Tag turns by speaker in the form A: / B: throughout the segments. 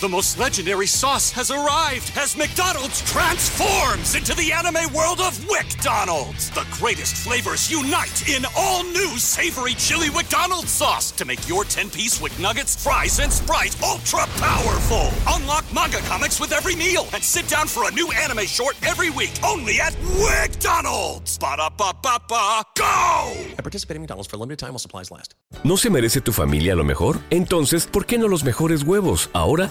A: The most legendary sauce has arrived as McDonald's transforms into the anime world of WickDonald's. The greatest flavors unite in all new savory chili McDonald's sauce to make your 10-piece Wick Nuggets, fries, and Sprite ultra powerful. Unlock manga comics with every meal and sit down for a new anime short every week only at WickDonald's. Ba-da-ba-ba-ba, go!
B: I participate in McDonald's for a limited time while supplies last.
C: ¿No se merece tu familia lo mejor? Entonces, ¿por qué no los mejores huevos? Ahora,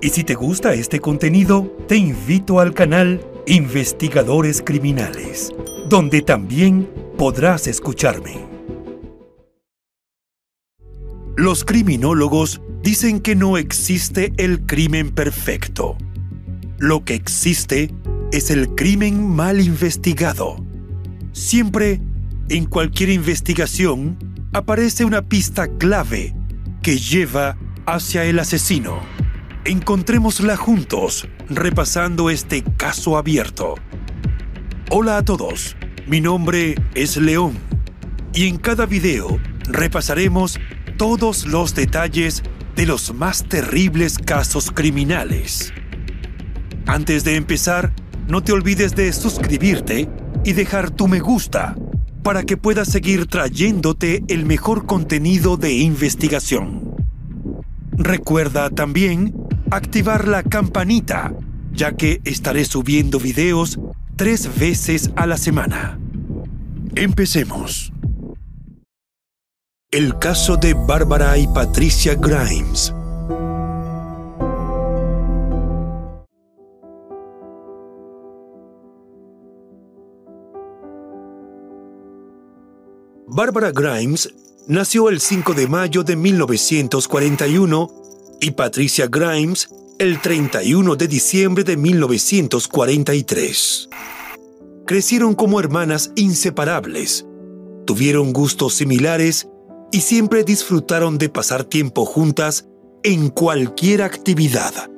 D: Y si te gusta este contenido, te invito al canal Investigadores Criminales, donde también podrás escucharme. Los criminólogos dicen que no existe el crimen perfecto. Lo que existe es el crimen mal investigado. Siempre, en cualquier investigación, aparece una pista clave que lleva hacia el asesino. Encontrémosla juntos, repasando este caso abierto. Hola a todos, mi nombre es León y en cada video repasaremos todos los detalles de los más terribles casos criminales. Antes de empezar, no te olvides de suscribirte y dejar tu me gusta para que puedas seguir trayéndote el mejor contenido de investigación. Recuerda también activar la campanita, ya que estaré subiendo videos tres veces a la semana. Empecemos. El caso de Bárbara y Patricia Grimes. Bárbara Grimes nació el 5 de mayo de 1941 y Patricia Grimes el 31 de diciembre de 1943. Crecieron como hermanas inseparables, tuvieron gustos similares y siempre disfrutaron de pasar tiempo juntas en cualquier actividad.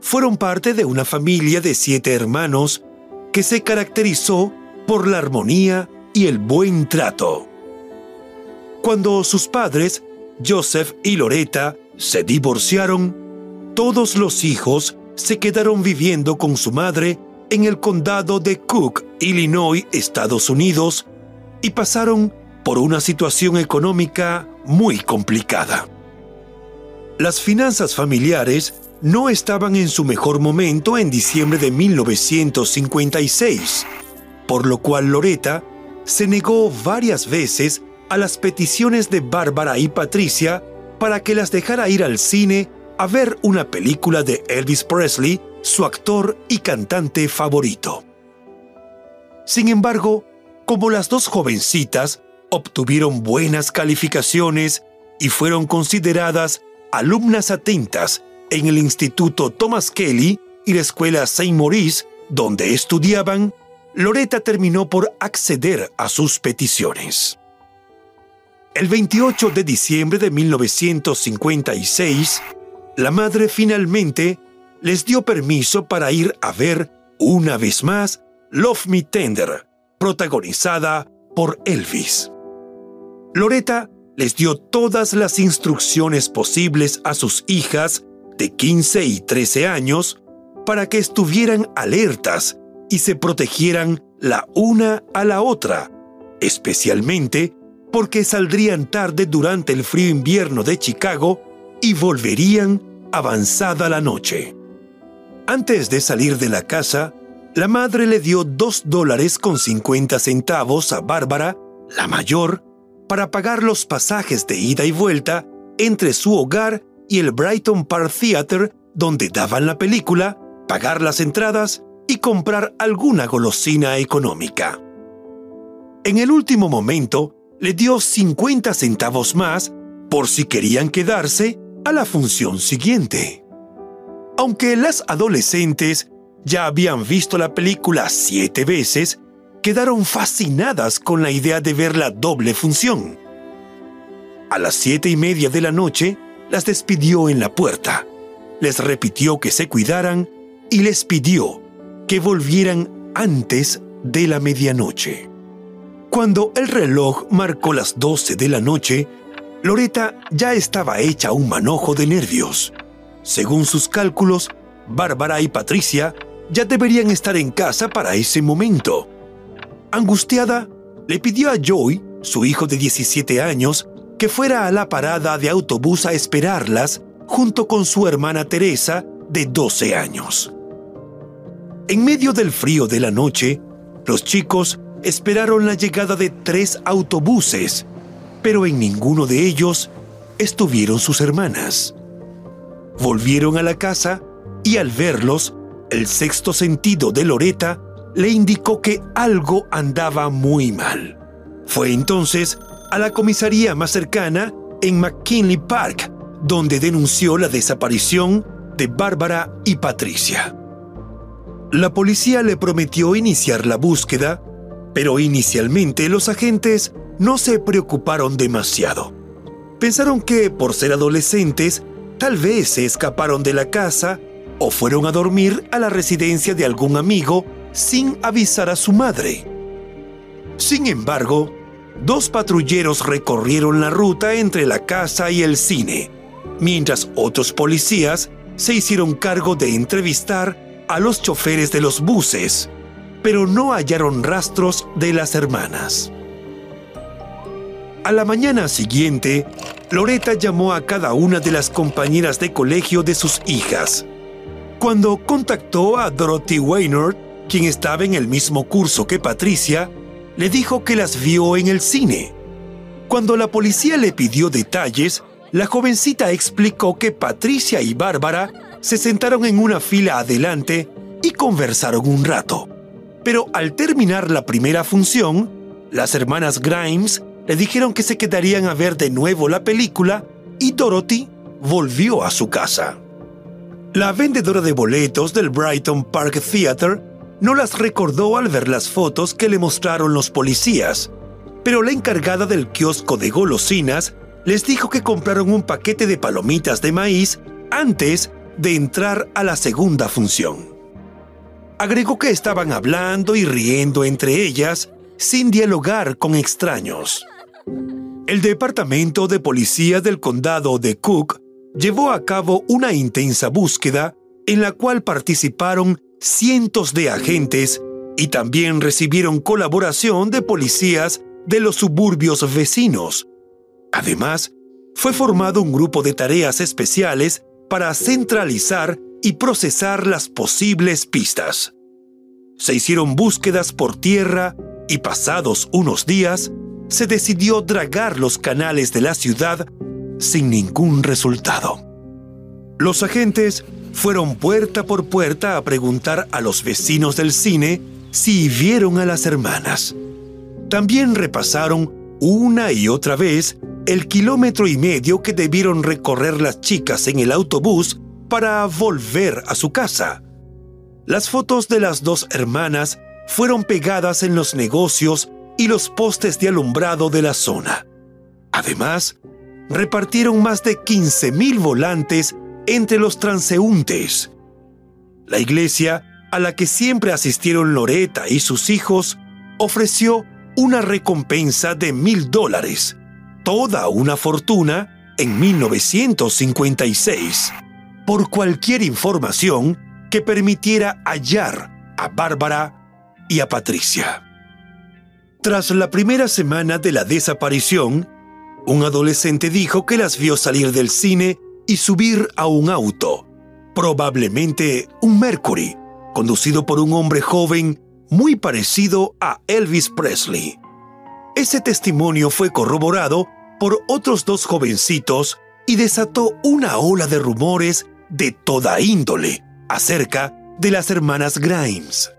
D: Fueron parte de una familia de siete hermanos que se caracterizó por la armonía y el buen trato. Cuando sus padres, Joseph y Loretta, se divorciaron, todos los hijos se quedaron viviendo con su madre en el condado de Cook, Illinois, Estados Unidos, y pasaron por una situación económica muy complicada. Las finanzas familiares no estaban en su mejor momento en diciembre de 1956, por lo cual Loretta se negó varias veces a las peticiones de Bárbara y Patricia para que las dejara ir al cine a ver una película de Elvis Presley, su actor y cantante favorito. Sin embargo, como las dos jovencitas obtuvieron buenas calificaciones y fueron consideradas alumnas atentas en el Instituto Thomas Kelly y la Escuela St. Maurice, donde estudiaban, Loretta terminó por acceder a sus peticiones. El 28 de diciembre de 1956, la madre finalmente les dio permiso para ir a ver una vez más Love Me Tender, protagonizada por Elvis. Loretta les dio todas las instrucciones posibles a sus hijas de 15 y 13 años para que estuvieran alertas y se protegieran la una a la otra, especialmente porque saldrían tarde durante el frío invierno de Chicago y volverían avanzada la noche. Antes de salir de la casa, la madre le dio dos dólares con 50 centavos a Bárbara, la mayor, para pagar los pasajes de ida y vuelta entre su hogar y el Brighton Park Theater donde daban la película, pagar las entradas y comprar alguna golosina económica. En el último momento, le dio 50 centavos más por si querían quedarse a la función siguiente. Aunque las adolescentes ya habían visto la película siete veces, quedaron fascinadas con la idea de ver la doble función. A las siete y media de la noche, las despidió en la puerta, les repitió que se cuidaran y les pidió que volvieran antes de la medianoche. Cuando el reloj marcó las doce de la noche, Loreta ya estaba hecha un manojo de nervios. Según sus cálculos, Bárbara y Patricia ya deberían estar en casa para ese momento. Angustiada, le pidió a Joey, su hijo de 17 años, que fuera a la parada de autobús a esperarlas junto con su hermana Teresa, de 12 años. En medio del frío de la noche, los chicos esperaron la llegada de tres autobuses, pero en ninguno de ellos estuvieron sus hermanas. Volvieron a la casa y al verlos, el sexto sentido de Loreta le indicó que algo andaba muy mal. Fue entonces a la comisaría más cercana en McKinley Park, donde denunció la desaparición de Bárbara y Patricia. La policía le prometió iniciar la búsqueda, pero inicialmente los agentes no se preocuparon demasiado. Pensaron que, por ser adolescentes, tal vez se escaparon de la casa o fueron a dormir a la residencia de algún amigo sin avisar a su madre. Sin embargo, dos patrulleros recorrieron la ruta entre la casa y el cine, mientras otros policías se hicieron cargo de entrevistar a los choferes de los buses, pero no hallaron rastros de las hermanas. A la mañana siguiente, Loreta llamó a cada una de las compañeras de colegio de sus hijas. Cuando contactó a Dorothy Waynard, quien estaba en el mismo curso que Patricia, le dijo que las vio en el cine. Cuando la policía le pidió detalles, la jovencita explicó que Patricia y Bárbara se sentaron en una fila adelante y conversaron un rato. Pero al terminar la primera función, las hermanas Grimes le dijeron que se quedarían a ver de nuevo la película y Dorothy volvió a su casa. La vendedora de boletos del Brighton Park Theatre no las recordó al ver las fotos que le mostraron los policías, pero la encargada del kiosco de golosinas les dijo que compraron un paquete de palomitas de maíz antes de entrar a la segunda función. Agregó que estaban hablando y riendo entre ellas sin dialogar con extraños. El Departamento de Policía del Condado de Cook llevó a cabo una intensa búsqueda en la cual participaron cientos de agentes y también recibieron colaboración de policías de los suburbios vecinos. Además, fue formado un grupo de tareas especiales para centralizar y procesar las posibles pistas. Se hicieron búsquedas por tierra y pasados unos días, se decidió dragar los canales de la ciudad sin ningún resultado. Los agentes fueron puerta por puerta a preguntar a los vecinos del cine si vieron a las hermanas. También repasaron una y otra vez el kilómetro y medio que debieron recorrer las chicas en el autobús para volver a su casa. Las fotos de las dos hermanas fueron pegadas en los negocios y los postes de alumbrado de la zona. Además, repartieron más de 15.000 volantes entre los transeúntes. La iglesia, a la que siempre asistieron Loreta y sus hijos, ofreció una recompensa de mil dólares toda una fortuna en 1956 por cualquier información que permitiera hallar a Bárbara y a Patricia. Tras la primera semana de la desaparición, un adolescente dijo que las vio salir del cine y subir a un auto, probablemente un Mercury, conducido por un hombre joven muy parecido a Elvis Presley. Ese testimonio fue corroborado por otros dos jovencitos y desató una ola de rumores de toda índole acerca de las hermanas Grimes.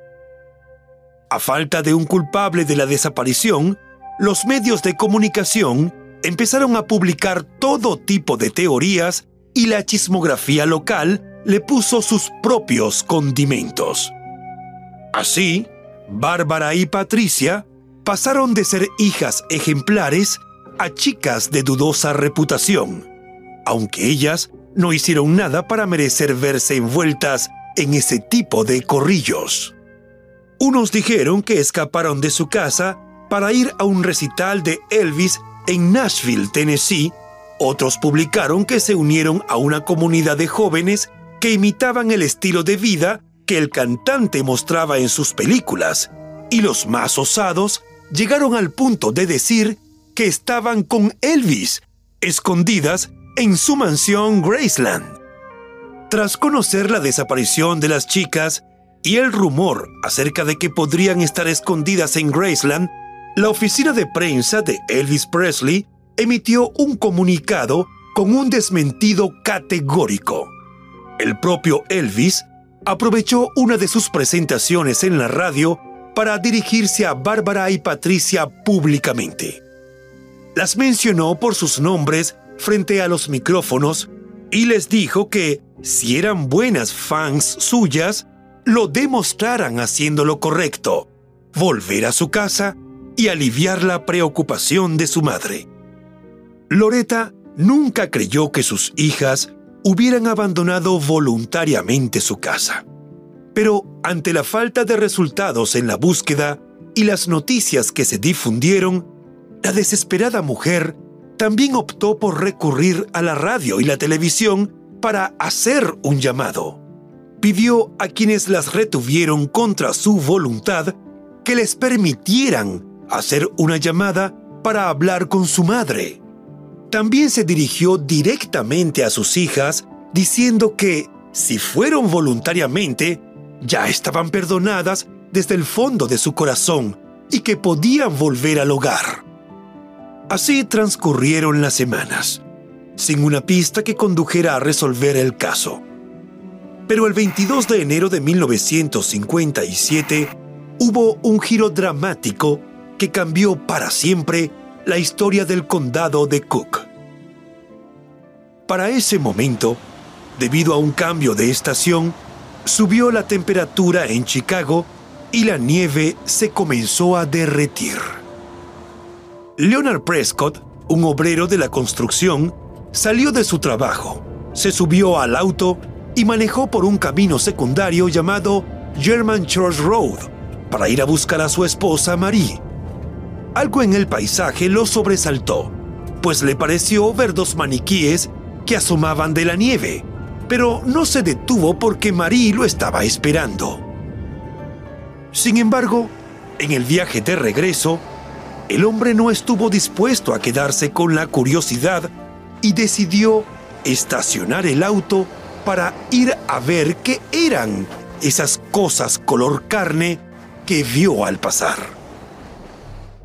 D: A falta de un culpable de la desaparición, los medios de comunicación empezaron a publicar todo tipo de teorías y la chismografía local le puso sus propios condimentos. Así, Bárbara y Patricia pasaron de ser hijas ejemplares a chicas de dudosa reputación, aunque ellas no hicieron nada para merecer verse envueltas en ese tipo de corrillos. Unos dijeron que escaparon de su casa para ir a un recital de Elvis en Nashville, Tennessee, otros publicaron que se unieron a una comunidad de jóvenes que imitaban el estilo de vida que el cantante mostraba en sus películas, y los más osados llegaron al punto de decir que estaban con Elvis, escondidas en su mansión Graceland. Tras conocer la desaparición de las chicas y el rumor acerca de que podrían estar escondidas en Graceland, la oficina de prensa de Elvis Presley emitió un comunicado con un desmentido categórico. El propio Elvis aprovechó una de sus presentaciones en la radio para dirigirse a Bárbara y Patricia públicamente. Las mencionó por sus nombres frente a los micrófonos y les dijo que, si eran buenas fans suyas, lo demostraran haciendo lo correcto, volver a su casa y aliviar la preocupación de su madre. Loreta nunca creyó que sus hijas hubieran abandonado voluntariamente su casa. Pero ante la falta de resultados en la búsqueda y las noticias que se difundieron, la desesperada mujer también optó por recurrir a la radio y la televisión para hacer un llamado. Pidió a quienes las retuvieron contra su voluntad que les permitieran hacer una llamada para hablar con su madre. También se dirigió directamente a sus hijas diciendo que, si fueron voluntariamente, ya estaban perdonadas desde el fondo de su corazón y que podían volver al hogar. Así transcurrieron las semanas, sin una pista que condujera a resolver el caso. Pero el 22 de enero de 1957 hubo un giro dramático que cambió para siempre la historia del condado de Cook. Para ese momento, debido a un cambio de estación, subió la temperatura en Chicago y la nieve se comenzó a derretir. Leonard Prescott, un obrero de la construcción, salió de su trabajo, se subió al auto y manejó por un camino secundario llamado German Church Road para ir a buscar a su esposa Marie algo en el paisaje lo sobresaltó, pues le pareció ver dos maniquíes que asomaban de la nieve, pero no se detuvo porque Marie lo estaba esperando. Sin embargo, en el viaje de regreso, el hombre no estuvo dispuesto a quedarse con la curiosidad y decidió estacionar el auto para ir a ver qué eran esas cosas color carne que vio al pasar.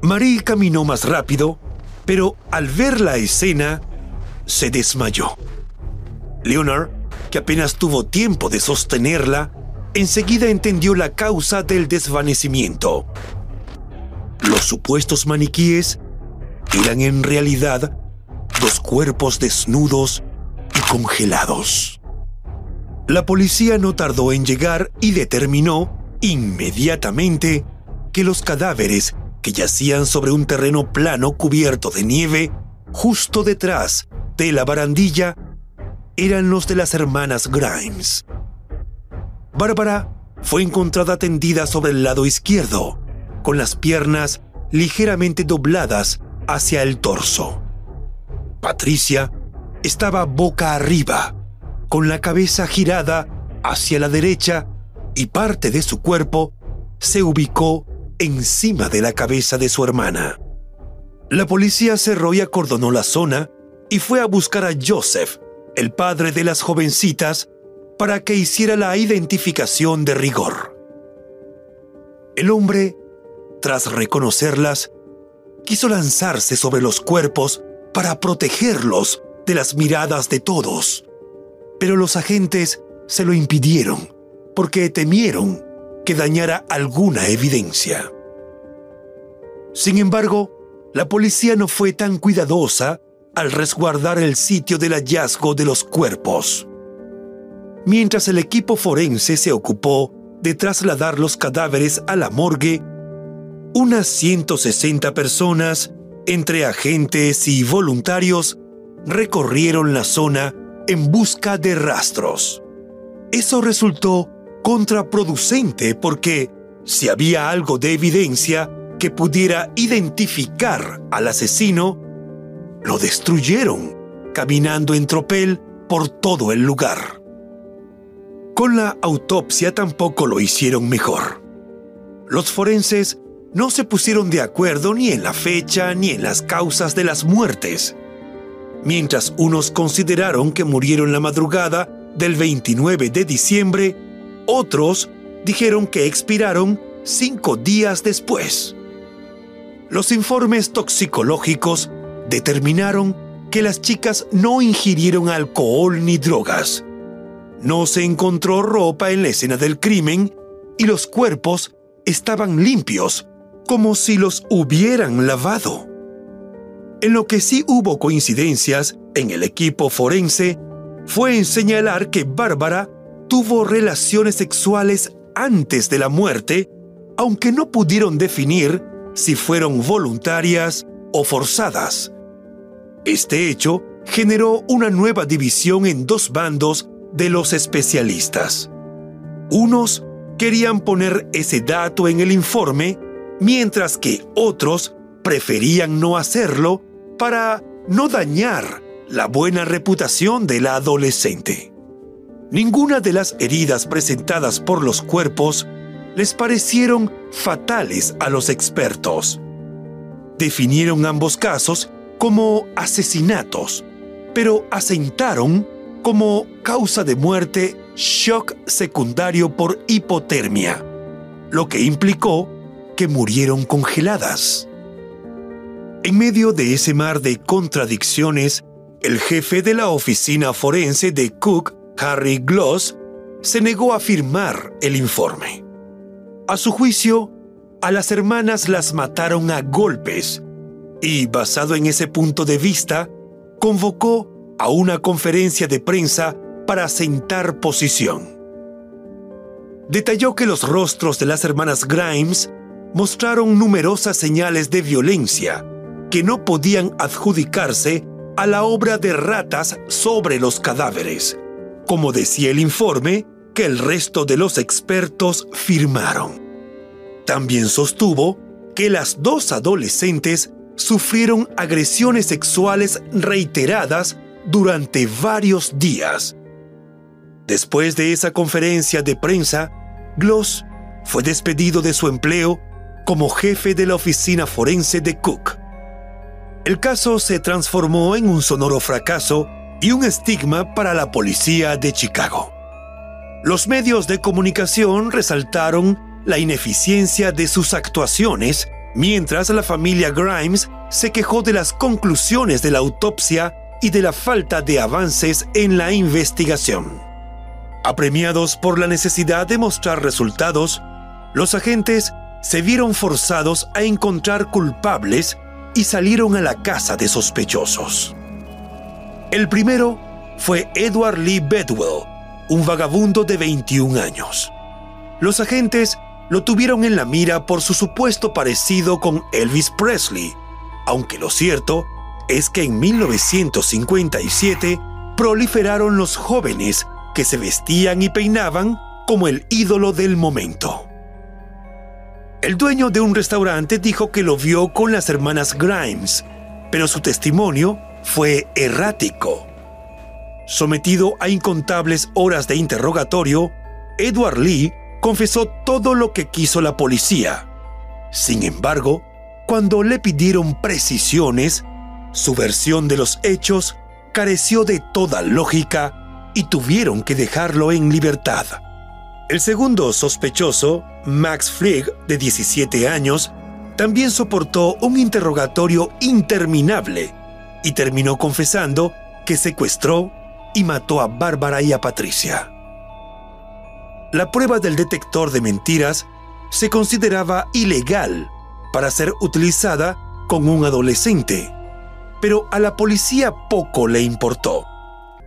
D: Marie caminó más rápido, pero al ver la escena, se desmayó. Leonard, que apenas tuvo tiempo de sostenerla, enseguida entendió la causa del desvanecimiento. Los supuestos maniquíes eran en realidad dos cuerpos desnudos y congelados. La policía no tardó en llegar y determinó inmediatamente que los cadáveres que yacían sobre un terreno plano cubierto de nieve, justo detrás de la barandilla, eran los de las hermanas Grimes. Bárbara fue encontrada tendida sobre el lado izquierdo, con las piernas ligeramente dobladas hacia el torso. Patricia estaba boca arriba, con la cabeza girada hacia la derecha y parte de su cuerpo se ubicó encima de la cabeza de su hermana. La policía cerró y acordonó la zona y fue a buscar a Joseph, el padre de las jovencitas, para que hiciera la identificación de rigor. El hombre, tras reconocerlas, quiso lanzarse sobre los cuerpos para protegerlos de las miradas de todos, pero los agentes se lo impidieron porque temieron que dañara alguna evidencia. Sin embargo, la policía no fue tan cuidadosa al resguardar el sitio del hallazgo de los cuerpos. Mientras el equipo forense se ocupó de trasladar los cadáveres a la morgue, unas 160 personas, entre agentes y voluntarios, recorrieron la zona en busca de rastros. Eso resultó contraproducente porque si había algo de evidencia que pudiera identificar al asesino, lo destruyeron caminando en tropel por todo el lugar. Con la autopsia tampoco lo hicieron mejor. Los forenses no se pusieron de acuerdo ni en la fecha ni en las causas de las muertes. Mientras unos consideraron que murieron la madrugada del 29 de diciembre, otros dijeron que expiraron cinco días después. Los informes toxicológicos determinaron que las chicas no ingirieron alcohol ni drogas no se encontró ropa en la escena del crimen y los cuerpos estaban limpios, como si los hubieran lavado. En lo que sí hubo coincidencias en el equipo forense fue en señalar que Bárbara tuvo relaciones sexuales antes de la muerte, aunque no pudieron definir si fueron voluntarias o forzadas. Este hecho generó una nueva división en dos bandos de los especialistas. Unos querían poner ese dato en el informe, mientras que otros preferían no hacerlo para no dañar la buena reputación de la adolescente. Ninguna de las heridas presentadas por los cuerpos les parecieron fatales a los expertos. Definieron ambos casos como asesinatos, pero asentaron como causa de muerte shock secundario por hipotermia, lo que implicó que murieron congeladas. En medio de ese mar de contradicciones, el jefe de la oficina forense de Cook, Harry Gloss, se negó a firmar el informe. A su juicio, a las hermanas las mataron a golpes y, basado en ese punto de vista, convocó a una conferencia de prensa para sentar posición. Detalló que los rostros de las hermanas Grimes mostraron numerosas señales de violencia que no podían adjudicarse a la obra de ratas sobre los cadáveres, como decía el informe que el resto de los expertos firmaron. También sostuvo que las dos adolescentes sufrieron agresiones sexuales reiteradas durante varios días. Después de esa conferencia de prensa, Gloss fue despedido de su empleo como jefe de la oficina forense de Cook. El caso se transformó en un sonoro fracaso y un estigma para la policía de Chicago. Los medios de comunicación resaltaron la ineficiencia de sus actuaciones, mientras la familia Grimes se quejó de las conclusiones de la autopsia y de la falta de avances en la investigación. Apremiados por la necesidad de mostrar resultados, los agentes se vieron forzados a encontrar culpables y salieron a la casa de sospechosos. El primero fue Edward Lee Bedwell, un vagabundo de 21 años. Los agentes lo tuvieron en la mira por su supuesto parecido con Elvis Presley, aunque lo cierto es que en 1957 proliferaron los jóvenes que se vestían y peinaban como el ídolo del momento. El dueño de un restaurante dijo que lo vio con las hermanas Grimes, pero su testimonio fue errático. Sometido a incontables horas de interrogatorio, Edward Lee confesó todo lo que quiso la policía. Sin embargo, cuando le pidieron precisiones, su versión de los hechos careció de toda lógica y tuvieron que dejarlo en libertad. El segundo sospechoso, Max Frigg, de 17 años, también soportó un interrogatorio interminable y terminó confesando que secuestró y mató a Bárbara y a Patricia. La prueba del detector de mentiras se consideraba ilegal para ser utilizada con un adolescente pero a la policía poco le importó.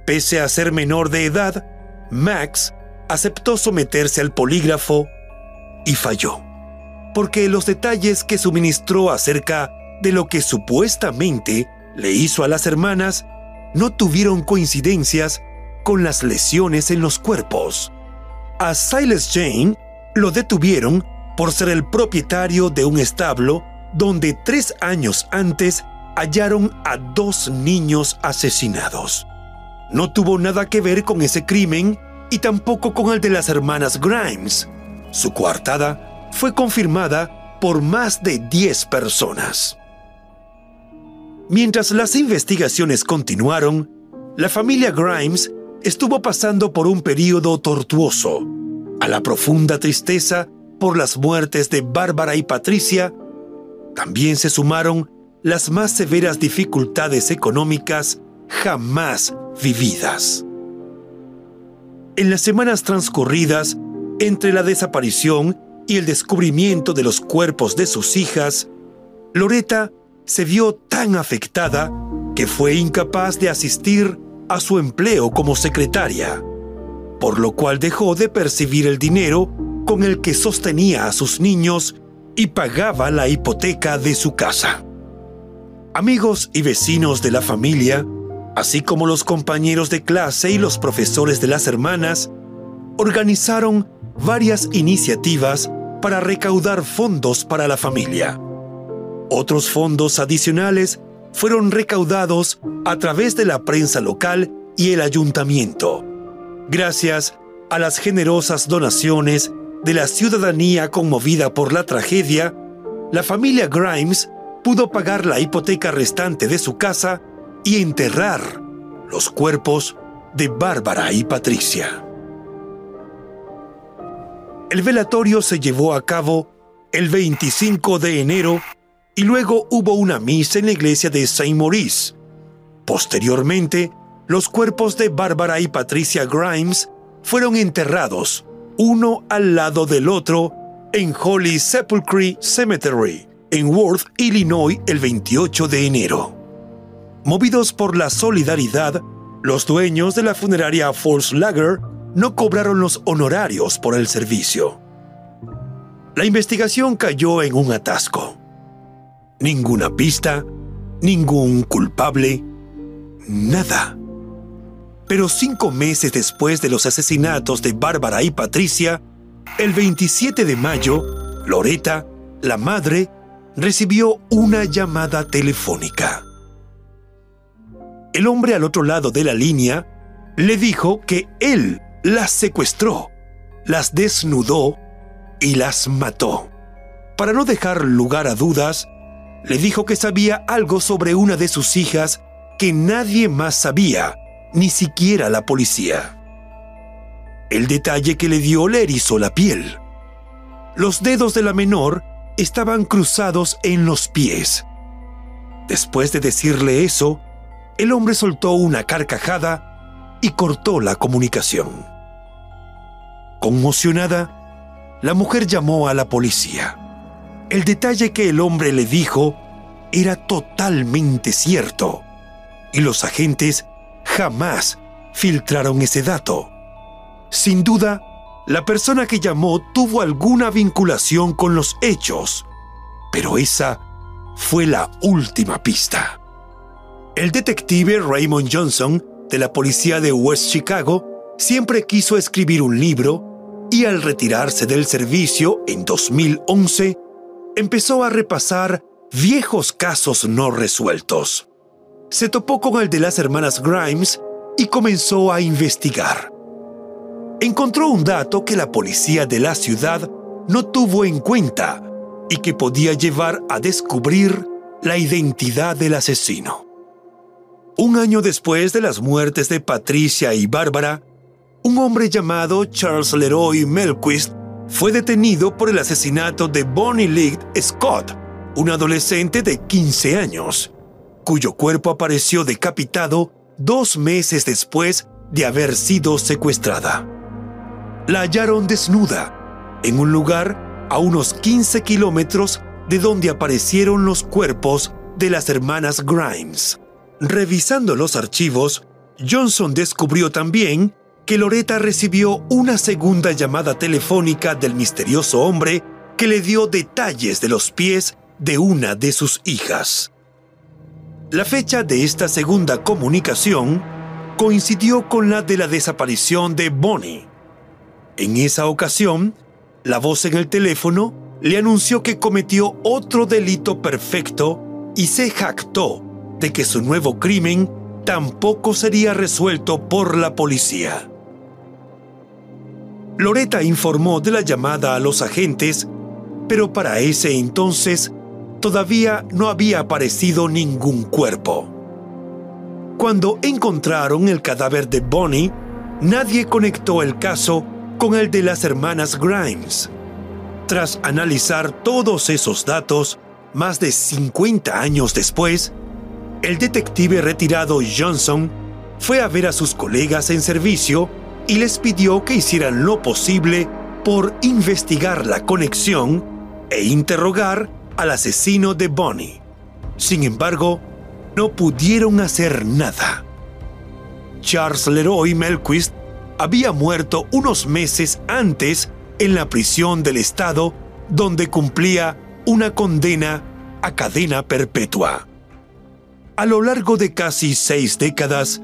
D: Pese a ser menor de edad, Max aceptó someterse al polígrafo y falló, porque los detalles que suministró acerca de lo que supuestamente le hizo a las hermanas no tuvieron coincidencias con las lesiones en los cuerpos. A Silas Jane lo detuvieron por ser el propietario de un establo donde tres años antes hallaron a dos niños asesinados. No tuvo nada que ver con ese crimen y tampoco con el de las hermanas Grimes. Su coartada fue confirmada por más de 10 personas. Mientras las investigaciones continuaron, la familia Grimes estuvo pasando por un periodo tortuoso. A la profunda tristeza por las muertes de Bárbara y Patricia, también se sumaron las más severas dificultades económicas jamás vividas. En las semanas transcurridas entre la desaparición y el descubrimiento de los cuerpos de sus hijas, Loreta se vio tan afectada que fue incapaz de asistir a su empleo como secretaria, por lo cual dejó de percibir el dinero con el que sostenía a sus niños y pagaba la hipoteca de su casa. Amigos y vecinos de la familia, así como los compañeros de clase y los profesores de las hermanas, organizaron varias iniciativas para recaudar fondos para la familia. Otros fondos adicionales fueron recaudados a través de la prensa local y el ayuntamiento, gracias a las generosas donaciones de la ciudadanía conmovida por la tragedia, la familia Grimes pudo pagar la hipoteca restante de su casa y enterrar los cuerpos de Bárbara y Patricia. El velatorio se llevó a cabo el 25 de enero y luego hubo una misa en la iglesia de Saint Maurice. Posteriormente, los cuerpos de Bárbara y Patricia Grimes fueron enterrados uno al lado del otro en Holy Sepulchre Cemetery, en Worth, Illinois, el 28 de enero. Movidos por la solidaridad, los dueños de la funeraria Lager no cobraron los honorarios por el servicio. La investigación cayó en un atasco. Ninguna pista, ningún culpable, nada. Pero cinco meses después de los asesinatos de Bárbara y Patricia, el 27 de mayo, Loreta, la madre, recibió una llamada telefónica. El hombre al otro lado de la línea le dijo que él las secuestró, las desnudó y las mató. Para no dejar lugar a dudas, le dijo que sabía algo sobre una de sus hijas que nadie más sabía, ni siquiera la policía. El detalle que le dio le erizó la piel. Los dedos de la menor estaban cruzados en los pies. Después de decirle eso, el hombre soltó una carcajada y cortó la comunicación. Conmocionada, la mujer llamó a la policía. El detalle que el hombre le dijo era totalmente cierto y los agentes jamás filtraron ese dato. Sin duda, la persona que llamó tuvo alguna vinculación con los hechos, pero esa fue la última pista. El detective Raymond Johnson de la policía de West Chicago siempre quiso escribir un libro y al retirarse del servicio en 2011, empezó a repasar viejos casos no resueltos. Se topó con el de las hermanas Grimes y comenzó a investigar. Encontró un dato que la policía de la ciudad no tuvo en cuenta y que podía llevar a descubrir la identidad del asesino. Un año después de las muertes de Patricia y Bárbara, un hombre llamado Charles Leroy Melquist fue detenido por el asesinato de Bonnie Lee Scott, una adolescente de 15 años, cuyo cuerpo apareció decapitado dos meses después de haber sido secuestrada. La hallaron desnuda en un lugar a unos 15 kilómetros de donde aparecieron los cuerpos de las hermanas Grimes. Revisando los archivos, Johnson descubrió también que Loretta recibió una segunda llamada telefónica del misterioso hombre que le dio detalles de los pies de una de sus hijas. La fecha de esta segunda comunicación coincidió con la de la desaparición de Bonnie. En esa ocasión, la voz en el teléfono le anunció que cometió otro delito perfecto y se jactó que su nuevo crimen tampoco sería resuelto por la policía. Loretta informó de la llamada a los agentes, pero para ese entonces todavía no había aparecido ningún cuerpo. Cuando encontraron el cadáver de Bonnie, nadie conectó el caso con el de las hermanas Grimes. Tras analizar todos esos datos, más de 50 años después, el detective retirado Johnson fue a ver a sus colegas en servicio y les pidió que hicieran lo posible por investigar la conexión e interrogar al asesino de Bonnie. Sin embargo, no pudieron hacer nada. Charles Leroy Melquist había muerto unos meses antes en la prisión del Estado donde cumplía una condena a cadena perpetua. A lo largo de casi seis décadas,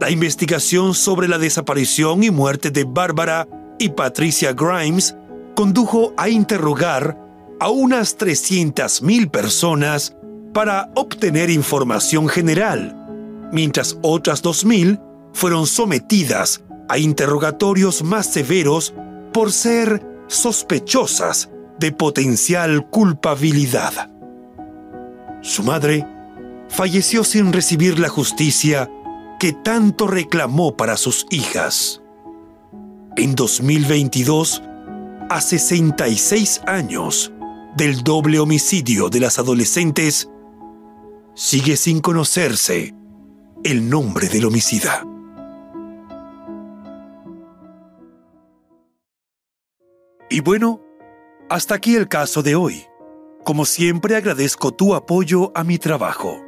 D: la investigación sobre la desaparición y muerte de Bárbara y Patricia Grimes condujo a interrogar a unas 300.000 personas para obtener información general, mientras otras 2.000 fueron sometidas a interrogatorios más severos por ser sospechosas de potencial culpabilidad. Su madre falleció sin recibir la justicia que tanto reclamó para sus hijas. En 2022, a 66 años del doble homicidio de las adolescentes, sigue sin conocerse el nombre del homicida. Y bueno, hasta aquí el caso de hoy. Como siempre agradezco tu apoyo a mi trabajo.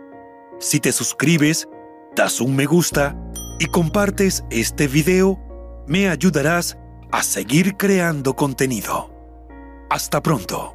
D: Si te suscribes, das un me gusta y compartes este video, me ayudarás a seguir creando contenido. Hasta pronto.